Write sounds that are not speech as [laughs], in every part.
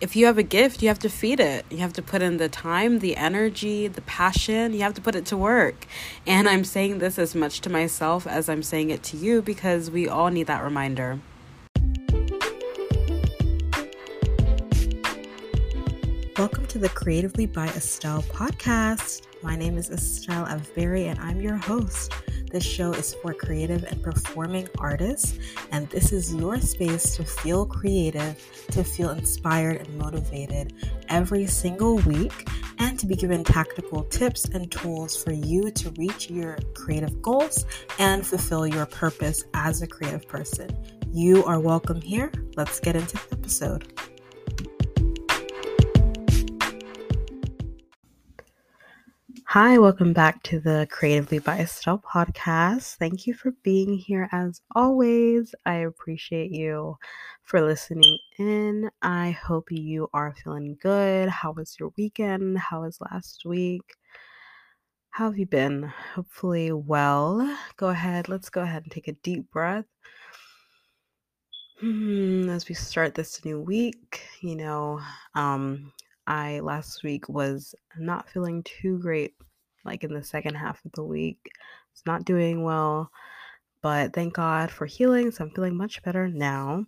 if you have a gift, you have to feed it. You have to put in the time, the energy, the passion. You have to put it to work. And I'm saying this as much to myself as I'm saying it to you because we all need that reminder. Welcome to the Creatively by Estelle podcast. My name is Estelle Avberry and I'm your host. This show is for creative and performing artists, and this is your space to feel creative, to feel inspired and motivated every single week, and to be given tactical tips and tools for you to reach your creative goals and fulfill your purpose as a creative person. You are welcome here. Let's get into the episode. Hi, welcome back to the Creatively by Estelle podcast. Thank you for being here as always. I appreciate you for listening in. I hope you are feeling good. How was your weekend? How was last week? How have you been? Hopefully, well. Go ahead, let's go ahead and take a deep breath. Hmm, as we start this new week, you know, um, I last week was not feeling too great, like in the second half of the week. It's not doing well, but thank God for healing. So I'm feeling much better now.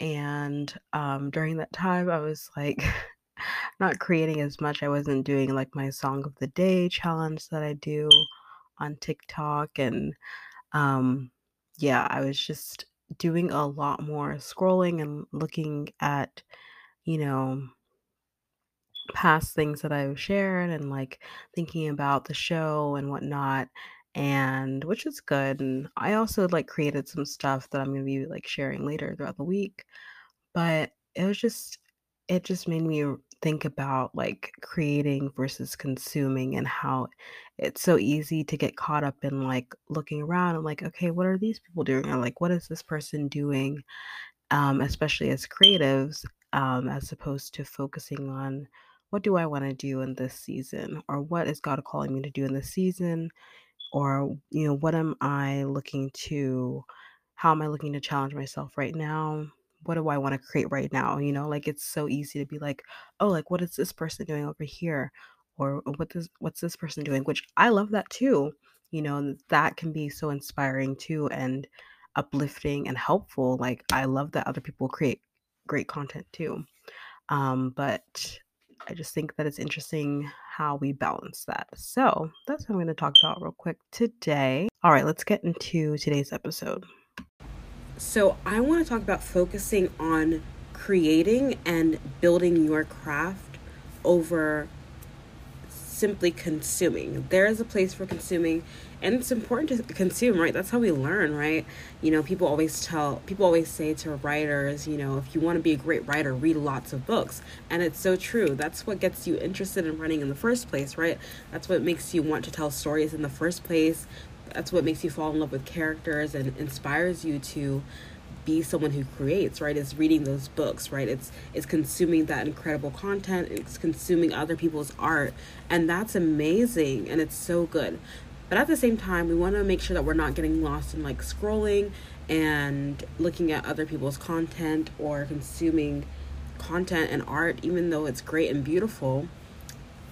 And um, during that time, I was like [laughs] not creating as much. I wasn't doing like my song of the day challenge that I do on TikTok. And um, yeah, I was just doing a lot more scrolling and looking at, you know, past things that I've shared and like thinking about the show and whatnot and which is good and I also like created some stuff that I'm going to be like sharing later throughout the week but it was just it just made me think about like creating versus consuming and how it's so easy to get caught up in like looking around and like okay what are these people doing? or like what is this person doing? um especially as creatives um as opposed to focusing on what do I want to do in this season? Or what is God calling me to do in this season? Or, you know, what am I looking to, how am I looking to challenge myself right now? What do I want to create right now? You know, like it's so easy to be like, oh, like what is this person doing over here? Or what this what's this person doing? Which I love that too. You know, that can be so inspiring too and uplifting and helpful. Like I love that other people create great content too. Um, but I just think that it's interesting how we balance that. So that's what I'm going to talk about real quick today. All right, let's get into today's episode. So, I want to talk about focusing on creating and building your craft over simply consuming. There is a place for consuming and it's important to consume right? That's how we learn right? You know people always tell people always say to writers you know if you want to be a great writer read lots of books. And it's so true. That's what gets you interested in writing in the first place right? That's what makes you want to tell stories in the first place. That's what makes you fall in love with characters and inspires you to be someone who creates right? It's reading those books right? It's it's consuming that incredible content it's consuming other people's art and that's amazing and it's so good. But at the same time, we want to make sure that we're not getting lost in like scrolling and looking at other people's content or consuming content and art, even though it's great and beautiful.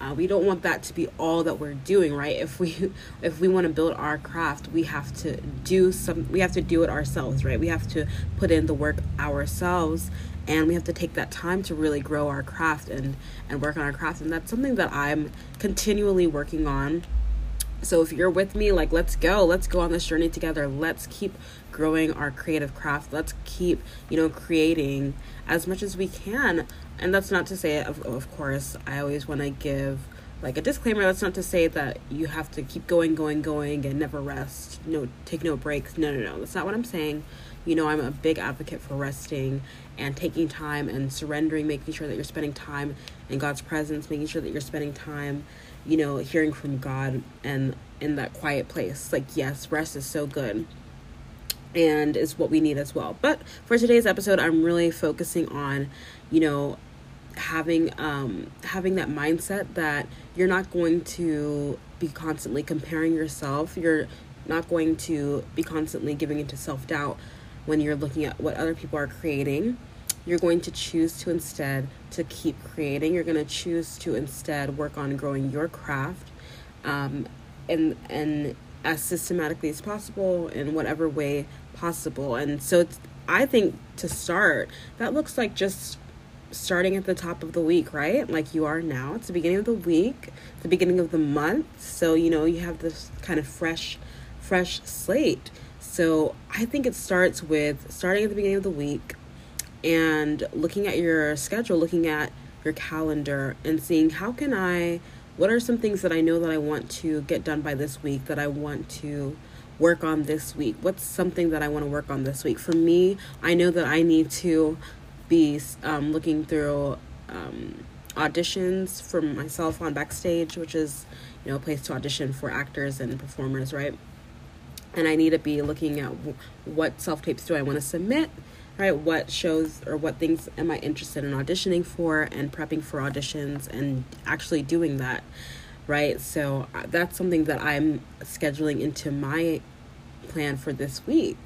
Uh, we don't want that to be all that we're doing, right? If we [laughs] if we want to build our craft, we have to do some. We have to do it ourselves, right? We have to put in the work ourselves, and we have to take that time to really grow our craft and and work on our craft. And that's something that I'm continually working on so if you're with me, like, let's go. Let's go on this journey together. Let's keep growing our creative craft. Let's keep, you know, creating as much as we can. And that's not to say, of, of course, I always want to give like a disclaimer. That's not to say that you have to keep going, going, going and never rest. No, take no breaks. No, no, no. That's not what I'm saying. You know, I'm a big advocate for resting and taking time and surrendering, making sure that you're spending time in God's presence, making sure that you're spending time you know, hearing from God and in that quiet place. Like, yes, rest is so good and is what we need as well. But for today's episode, I'm really focusing on, you know, having um having that mindset that you're not going to be constantly comparing yourself. You're not going to be constantly giving into self-doubt when you're looking at what other people are creating. You're going to choose to instead to keep creating. You're going to choose to instead work on growing your craft um, and and as systematically as possible in whatever way possible. And so i think to start that looks like just starting at the top of the week right like you are now it's the beginning of the week the beginning of the month so you know you have this kind of fresh fresh slate so i think it starts with starting at the beginning of the week and looking at your schedule, looking at your calendar and seeing how can I what are some things that I know that I want to get done by this week that I want to work on this week? What's something that I want to work on this week? For me, I know that I need to be um, looking through um, auditions for myself on Backstage, which is you know a place to audition for actors and performers, right? And I need to be looking at w- what self tapes do I want to submit right? What shows or what things am I interested in auditioning for and prepping for auditions and actually doing that, right? So uh, that's something that I'm scheduling into my plan for this week.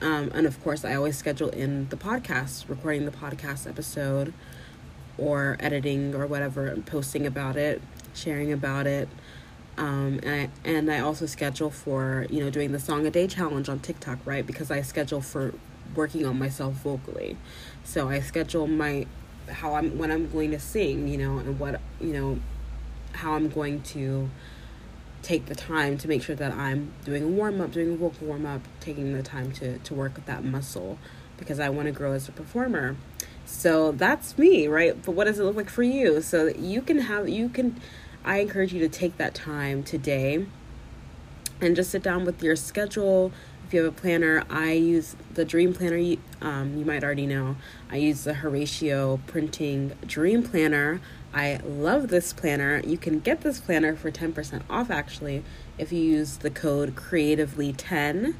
Um, and of course, I always schedule in the podcast, recording the podcast episode or editing or whatever, and posting about it, sharing about it. Um, and I and I also schedule for you know doing the song a day challenge on TikTok, right? Because I schedule for working on myself vocally. So I schedule my how I'm when I'm going to sing, you know, and what you know how I'm going to take the time to make sure that I'm doing a warm up, doing a vocal warm up, taking the time to to work with that muscle because I want to grow as a performer. So that's me, right? But what does it look like for you? So you can have you can I encourage you to take that time today and just sit down with your schedule, if you have a planner, I use the Dream Planner. Um, you might already know. I use the Horacio Printing Dream Planner. I love this planner. You can get this planner for 10% off actually if you use the code creatively10.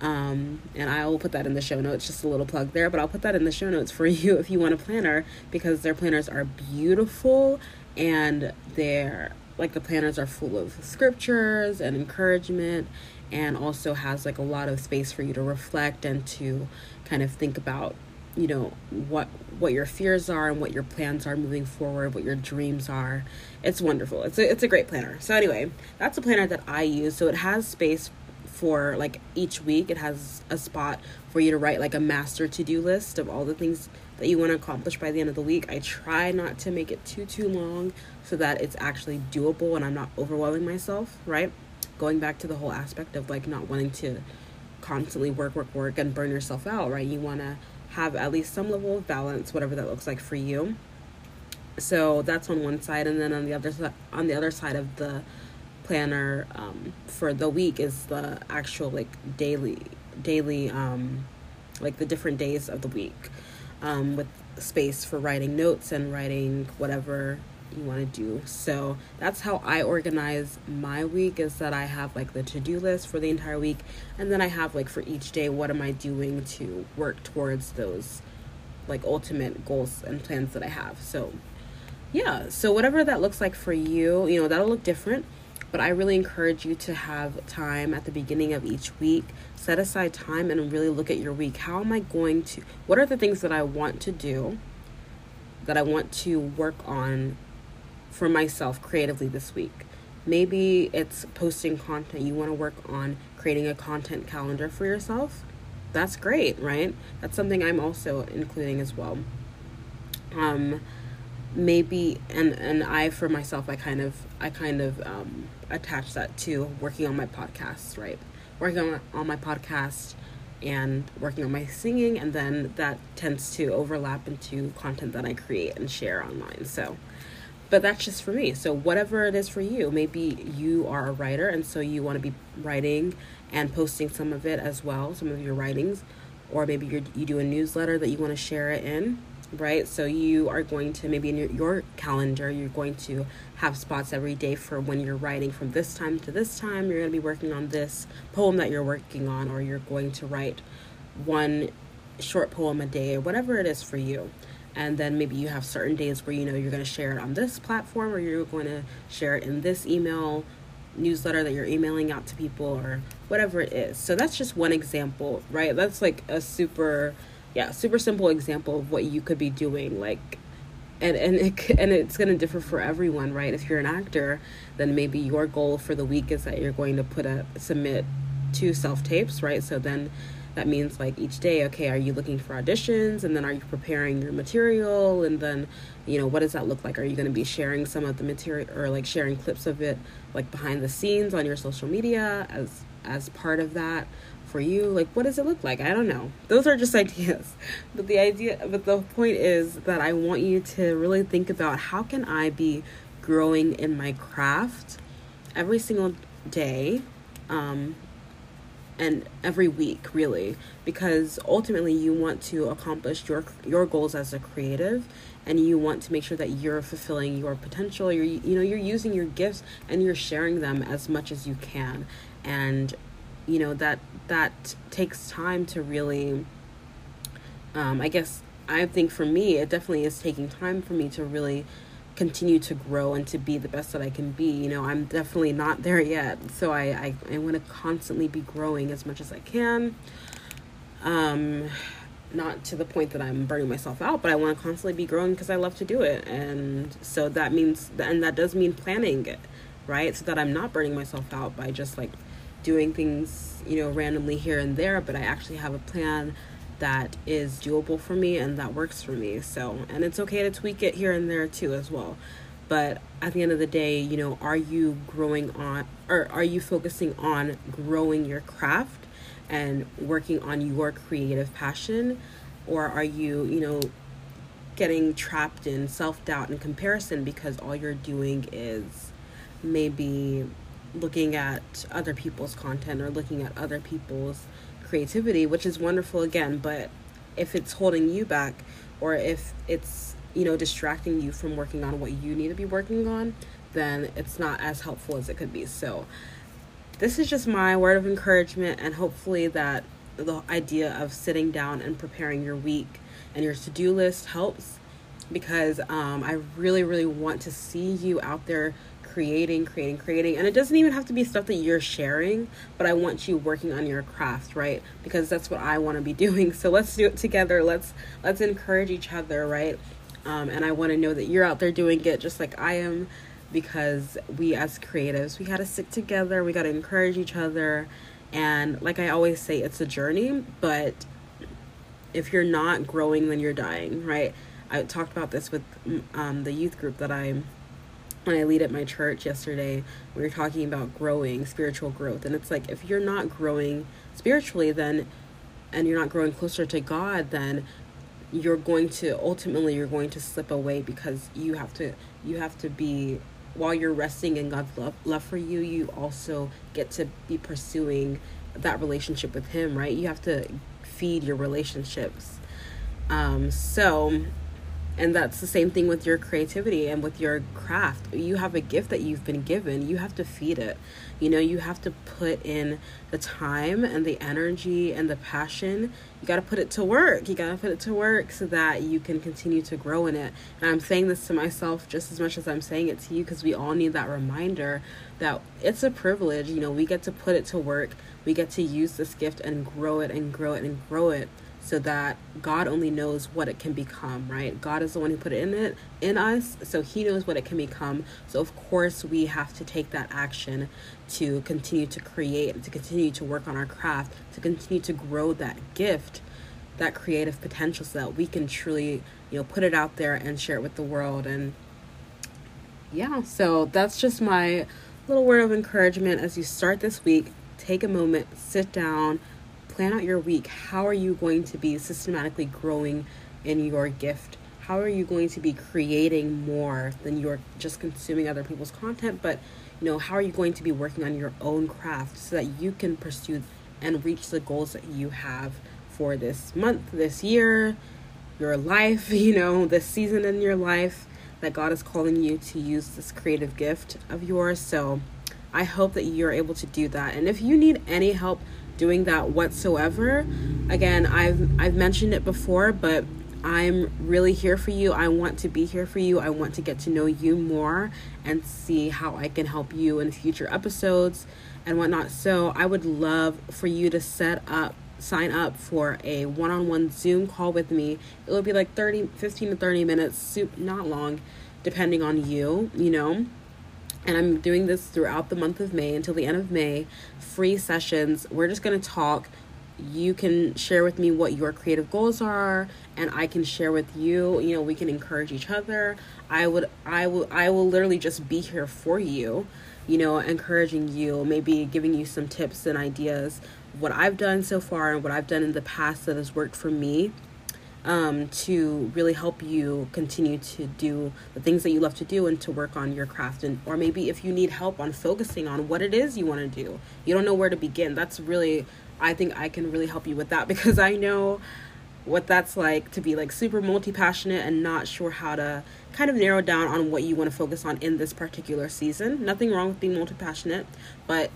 Um, and I will put that in the show notes, just a little plug there, but I'll put that in the show notes for [laughs] you if you want a planner because their planners are beautiful and they're like the planners are full of scriptures and encouragement and also has like a lot of space for you to reflect and to kind of think about you know what what your fears are and what your plans are moving forward what your dreams are. It's wonderful. It's a, it's a great planner. So anyway that's a planner that i use. So it has space for like each week it has a spot for you to write like a master to-do list of all the things that you want to accomplish by the end of the week. I try not to make it too too long so that it's actually doable and i'm not overwhelming myself right? Going back to the whole aspect of like not wanting to constantly work, work, work and burn yourself out, right? You want to have at least some level of balance, whatever that looks like for you. So that's on one side, and then on the other side, on the other side of the planner um, for the week is the actual like daily, daily, um, like the different days of the week, um, with space for writing notes and writing whatever you want to do. So that's how I organize my week is that I have like the to-do list for the entire week and then I have like for each day what am I doing to work towards those like ultimate goals and plans that I have. So yeah, so whatever that looks like for you, you know, that'll look different, but I really encourage you to have time at the beginning of each week. Set aside time and really look at your week. How am I going to what are the things that I want to do? that I want to work on for myself creatively this week. Maybe it's posting content. You want to work on creating a content calendar for yourself. That's great, right? That's something I'm also including as well. Um, maybe and and I for myself I kind of I kind of um, attach that to working on my podcast, right? Working on, on my podcast and working on my singing and then that tends to overlap into content that I create and share online. So but that's just for me. So whatever it is for you, maybe you are a writer and so you want to be writing and posting some of it as well, some of your writings, or maybe you you do a newsletter that you want to share it in, right? So you are going to maybe in your, your calendar, you're going to have spots every day for when you're writing from this time to this time. You're going to be working on this poem that you're working on, or you're going to write one short poem a day, or whatever it is for you and then maybe you have certain days where you know you're going to share it on this platform or you're going to share it in this email newsletter that you're emailing out to people or whatever it is so that's just one example right that's like a super yeah, super simple example of what you could be doing. Like, and and it, and it's going to differ for everyone, right? If you're an actor, then maybe your goal for the week is that you're going to put a submit two self tapes, right? So then that means like each day okay are you looking for auditions? And then are you preparing your material? And then you know what does that look like? Are you going to be sharing some of the material or like sharing clips of it like behind the scenes on your social media as as part of that for you? Like what does it look like? I don't know. Those are just [laughs] ideas. But the idea but the point is that i want you to really think about how can i be growing in my craft every single day um, and every week really because ultimately you want to accomplish your your goals as a creative and you want to make sure that you're fulfilling your potential. You're you know you're using your gifts and you're sharing them as much as you can. And you know that that takes time to really um i guess i think for me it definitely is taking time for me to really continue to grow and to be the best that I can be. You know, I'm definitely not there yet. So I, I, I want to constantly be growing as much as I can. Um, not to the point that I'm burning myself out, but I want to constantly be growing because I love to do it. And so that means, and that does mean planning it, right? So that I'm not burning myself out by just like doing things, you know, randomly here and there, but I actually have a plan that is doable for me and that works for me. So, and it's okay to tweak it here and there too as well. But at the end of the day, you know, are you growing on or are you focusing on growing your craft and working on your creative passion or are you, you know, getting trapped in self-doubt and comparison because all you're doing is maybe looking at other people's content or looking at other people's creativity, which is wonderful again, but if it's holding you back or if it's, you know, distracting you from working on what you need to be working on, then it's not as helpful as it could be. So, this is just my word of encouragement, and hopefully, that the idea of sitting down and preparing your week and your to do list helps because um, I really, really want to see you out there creating, creating, creating. And it doesn't even have to be stuff that you're sharing, but I want you working on your craft, right? Because that's what I want to be [laughs] doing. So let's do it together. Let's let's encourage each other, right? Um, and I want to know that you're out there doing it just like I am because we as creatives, we got to stick together. We got to encourage each other. And like I always say, it's a journey, but if you're not growing, then you're dying, right? I talked about this with um, the youth group that I'm when I lead at my church yesterday, we were talking about growing, spiritual growth. And it's like if you're not growing spiritually, then and you're not growing closer to God, then you're going to ultimately you're going to slip away because you have to you have to be while you're resting in God's love love for you, you also get to be pursuing that relationship with him, right? You have to feed your relationships. Um so and that's the same thing with your creativity and with your craft. You have a gift that you've been given. You have to feed it. You know you have to put in the time and the energy and the passion. You got to put it to work. You got to put it to work so that you can continue to grow in it. And i'm saying this to myself just as much as i'm saying it to you because we all need that reminder that it's a privilege. You know we get to put it to work. We get to use this gift and grow it and grow it and grow it so that God only knows what it can become, right? God is the one who put it in it in us, so he knows what it can become. So of course we have to take that action to continue to create, to continue to work on our craft, to continue to grow that gift, that creative potential so that we can truly, you know, put it out there and share it with the world and yeah, so that's just my little word of encouragement as you start this week. Take a moment, sit down, plan out your week. How are you going to be systematically growing in your gift? How are you going to be creating more than you're just consuming other people's content? But, you know, how are you going to be working on your own craft so that you can pursue and reach the goals that you have for this month, this year, your life, [laughs] you know, this season in your life that God is calling you to use this creative gift of yours. So I hope that you're able to do that. And if you need any help doing that whatsoever. Again, I've I've mentioned it before, but I'm really here for you. I want to be here for you. I want to get to know you more and see how I can help you in future episodes and whatnot. So I would love for you to set up sign up for a one-on-one Zoom call with me. It will be like 30 15 to 30 minutes, not long, depending on you, you know. And I'm doing this throughout the month of May until the end of May. Free sessions. We're just going to talk you can share with me what your creative goals are and I can share with you you know we can encourage each other I would I will I will literally just be here for you you know encouraging you maybe giving you some tips and ideas what I've done so far and what I've done in the past that has worked for me um, to really help you continue to do the things that you love to do and to work on your craft and or maybe if you need help on focusing on what it is you want to do you don't know where to begin that's really I think I can really help you with that [laughs] because I know what that's like to be like super multi passionate and not sure how to kind of narrow down on what you want to focus on in this particular season. Nothing wrong with being multi passionate, but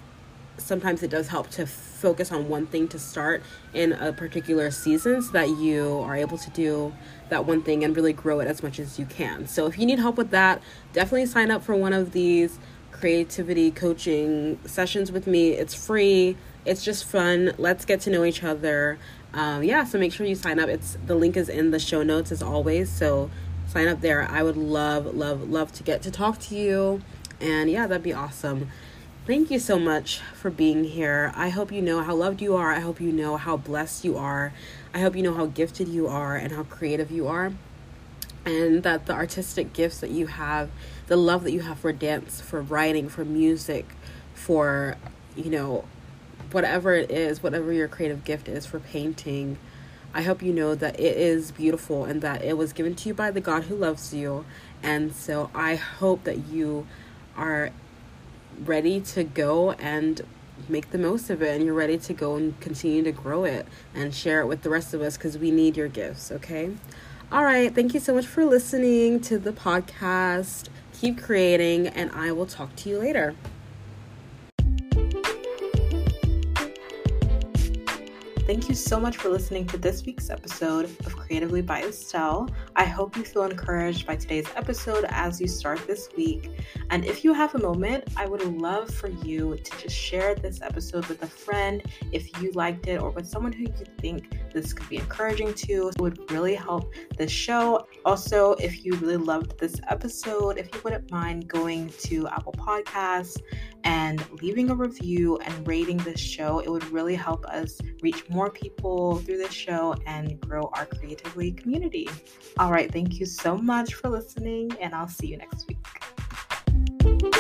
sometimes it does help to focus on one thing to start in a particular season so that you are able to do that one thing and really grow it as much as you can. So if you need help with that, definitely sign up for one of these creativity coaching sessions with me. It's free. It's just fun. Let's get to know each other. Um, yeah, so make sure you sign up. It's the link is in the show notes as always. So sign up there. I would love, love, love to get to talk to you. And yeah, that'd be awesome. Thank you so much for being here. I hope you know how loved you are. I hope you know how blessed you are. I hope you know how gifted you are and how creative you are. And that the artistic gifts that you have, the love that you have for dance, for writing, for music, for, you know, whatever it is, whatever your creative gift is for painting, I hope you know that it is beautiful and that it was given to you by the God who loves you. And so I hope that you are ready to go and make the most of it and you're ready to go and continue to grow it and share it with the rest of us because we need your gifts, okay? All right, thank you so much for listening to the podcast. Keep creating, and I will talk to you later. Thank you so much for listening to this week's episode of Creatively by Estelle. I hope you feel encouraged by today's episode as you start this week. And if you have a moment, I would love for you to just share this episode with a friend if you liked it or with someone who you think this could be encouraging to. It would really help the show. Also, if you really loved this episode, if you wouldn't mind going to Apple Podcasts and leaving a review and rating this show, it would really help us reach more people through this show and grow our creatively community. All right, thank you so much for listening, and I'll see you next week.